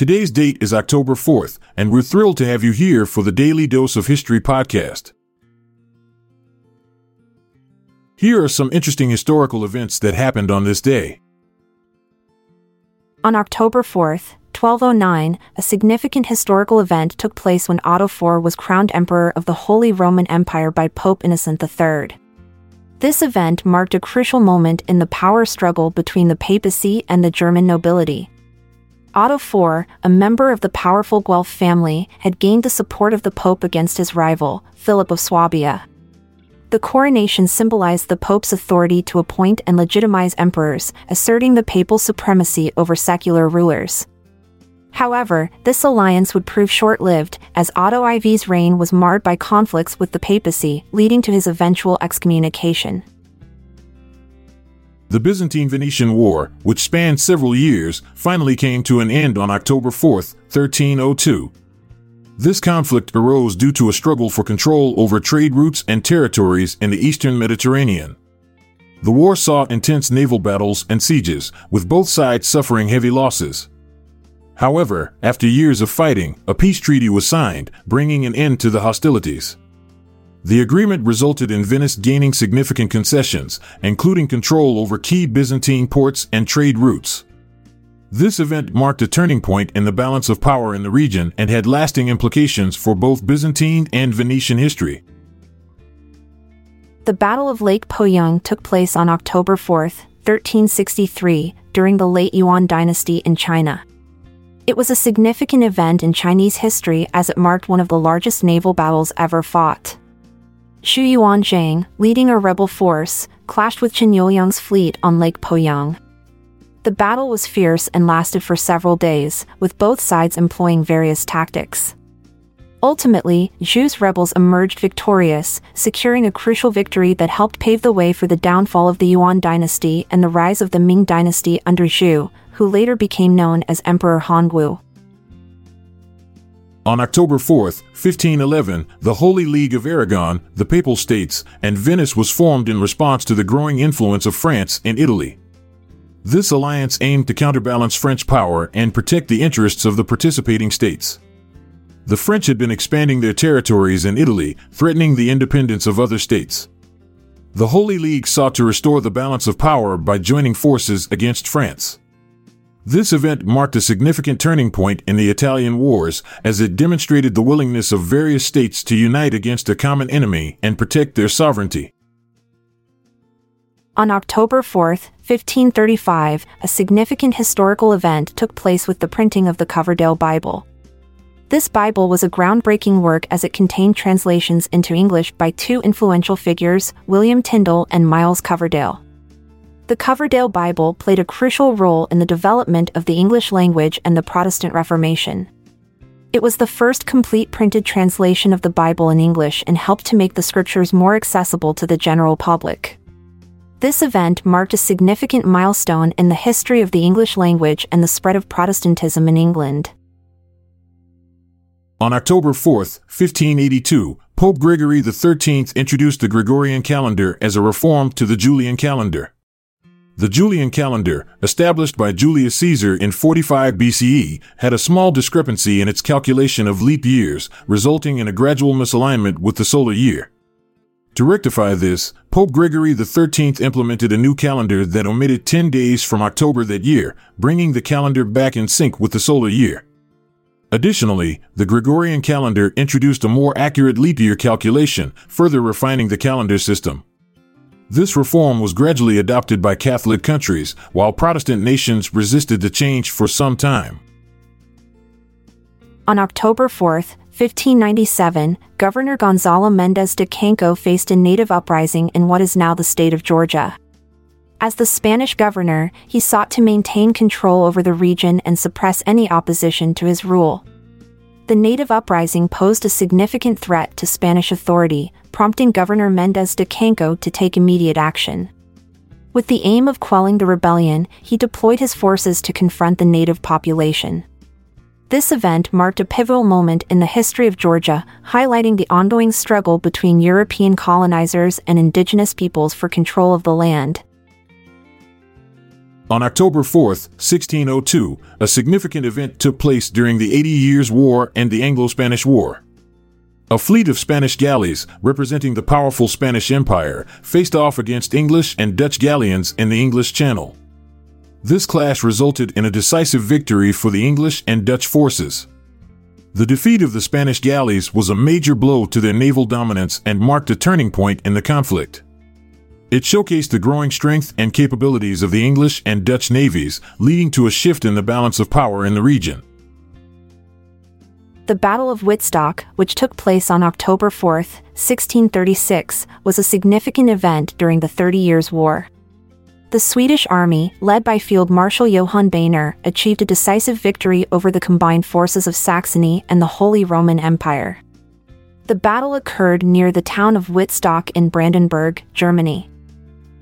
Today's date is October 4th, and we're thrilled to have you here for the Daily Dose of History podcast. Here are some interesting historical events that happened on this day. On October 4th, 1209, a significant historical event took place when Otto IV was crowned Emperor of the Holy Roman Empire by Pope Innocent III. This event marked a crucial moment in the power struggle between the papacy and the German nobility. Otto IV, a member of the powerful Guelph family, had gained the support of the Pope against his rival, Philip of Swabia. The coronation symbolized the Pope's authority to appoint and legitimize emperors, asserting the papal supremacy over secular rulers. However, this alliance would prove short lived, as Otto IV's reign was marred by conflicts with the papacy, leading to his eventual excommunication. The Byzantine Venetian War, which spanned several years, finally came to an end on October 4, 1302. This conflict arose due to a struggle for control over trade routes and territories in the eastern Mediterranean. The war saw intense naval battles and sieges, with both sides suffering heavy losses. However, after years of fighting, a peace treaty was signed, bringing an end to the hostilities. The agreement resulted in Venice gaining significant concessions, including control over key Byzantine ports and trade routes. This event marked a turning point in the balance of power in the region and had lasting implications for both Byzantine and Venetian history. The Battle of Lake Poyang took place on October 4, 1363, during the late Yuan dynasty in China. It was a significant event in Chinese history as it marked one of the largest naval battles ever fought. Zhu Yuanzhang, leading a rebel force, clashed with Chen Youliang's fleet on Lake Poyang. The battle was fierce and lasted for several days, with both sides employing various tactics. Ultimately, Zhu's rebels emerged victorious, securing a crucial victory that helped pave the way for the downfall of the Yuan dynasty and the rise of the Ming dynasty under Xu, who later became known as Emperor Hongwu. On October 4, 1511, the Holy League of Aragon, the Papal States, and Venice was formed in response to the growing influence of France in Italy. This alliance aimed to counterbalance French power and protect the interests of the participating states. The French had been expanding their territories in Italy, threatening the independence of other states. The Holy League sought to restore the balance of power by joining forces against France. This event marked a significant turning point in the Italian wars as it demonstrated the willingness of various states to unite against a common enemy and protect their sovereignty. On October 4, 1535, a significant historical event took place with the printing of the Coverdale Bible. This Bible was a groundbreaking work as it contained translations into English by two influential figures, William Tyndale and Myles Coverdale the Coverdale Bible played a crucial role in the development of the English language and the Protestant Reformation. It was the first complete printed translation of the Bible in English and helped to make the scriptures more accessible to the general public. This event marked a significant milestone in the history of the English language and the spread of Protestantism in England. On October 4, 1582, Pope Gregory XIII introduced the Gregorian calendar as a reform to the Julian calendar. The Julian calendar, established by Julius Caesar in 45 BCE, had a small discrepancy in its calculation of leap years, resulting in a gradual misalignment with the solar year. To rectify this, Pope Gregory XIII implemented a new calendar that omitted 10 days from October that year, bringing the calendar back in sync with the solar year. Additionally, the Gregorian calendar introduced a more accurate leap year calculation, further refining the calendar system. This reform was gradually adopted by Catholic countries, while Protestant nations resisted the change for some time. On October 4, 1597, Governor Gonzalo Méndez de Canço faced a native uprising in what is now the state of Georgia. As the Spanish governor, he sought to maintain control over the region and suppress any opposition to his rule. The native uprising posed a significant threat to Spanish authority, prompting Governor Méndez de Canço to take immediate action. With the aim of quelling the rebellion, he deployed his forces to confront the native population. This event marked a pivotal moment in the history of Georgia, highlighting the ongoing struggle between European colonizers and indigenous peoples for control of the land. On October 4, 1602, a significant event took place during the Eighty Years' War and the Anglo Spanish War. A fleet of Spanish galleys, representing the powerful Spanish Empire, faced off against English and Dutch galleons in the English Channel. This clash resulted in a decisive victory for the English and Dutch forces. The defeat of the Spanish galleys was a major blow to their naval dominance and marked a turning point in the conflict. It showcased the growing strength and capabilities of the English and Dutch navies, leading to a shift in the balance of power in the region. The Battle of Wittstock, which took place on October 4, 1636, was a significant event during the Thirty Years' War. The Swedish army, led by Field Marshal Johan Banér, achieved a decisive victory over the combined forces of Saxony and the Holy Roman Empire. The battle occurred near the town of Wittstock in Brandenburg, Germany.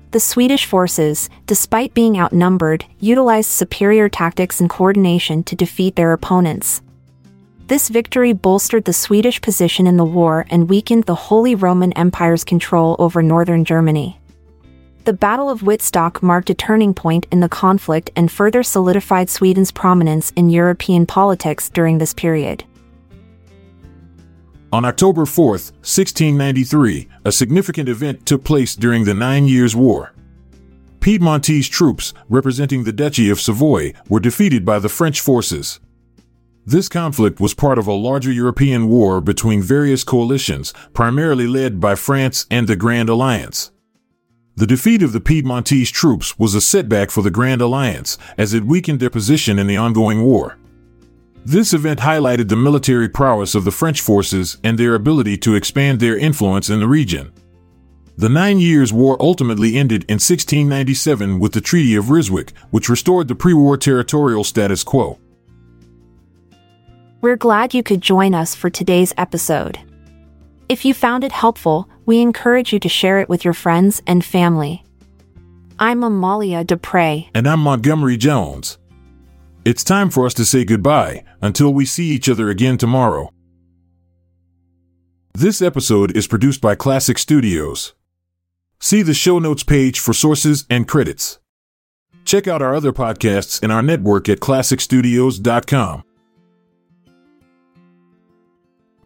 The Swedish forces, despite being outnumbered, utilized superior tactics and coordination to defeat their opponents. This victory bolstered the Swedish position in the war and weakened the Holy Roman Empire's control over northern Germany. The Battle of Wittstock marked a turning point in the conflict and further solidified Sweden's prominence in European politics during this period. On October 4, 1693, a significant event took place during the Nine Years' War. Piedmontese troops, representing the Duchy of Savoy, were defeated by the French forces. This conflict was part of a larger European war between various coalitions, primarily led by France and the Grand Alliance. The defeat of the Piedmontese troops was a setback for the Grand Alliance, as it weakened their position in the ongoing war. This event highlighted the military prowess of the French forces and their ability to expand their influence in the region. The Nine Years' War ultimately ended in 1697 with the Treaty of Ryswick, which restored the pre war territorial status quo. We're glad you could join us for today's episode. If you found it helpful, we encourage you to share it with your friends and family. I'm Amalia Dupre. And I'm Montgomery Jones. It's time for us to say goodbye until we see each other again tomorrow. This episode is produced by Klassic Studios. See the show notes page for sources and credits. Check out our other podcasts in our network at klassicstudios.com.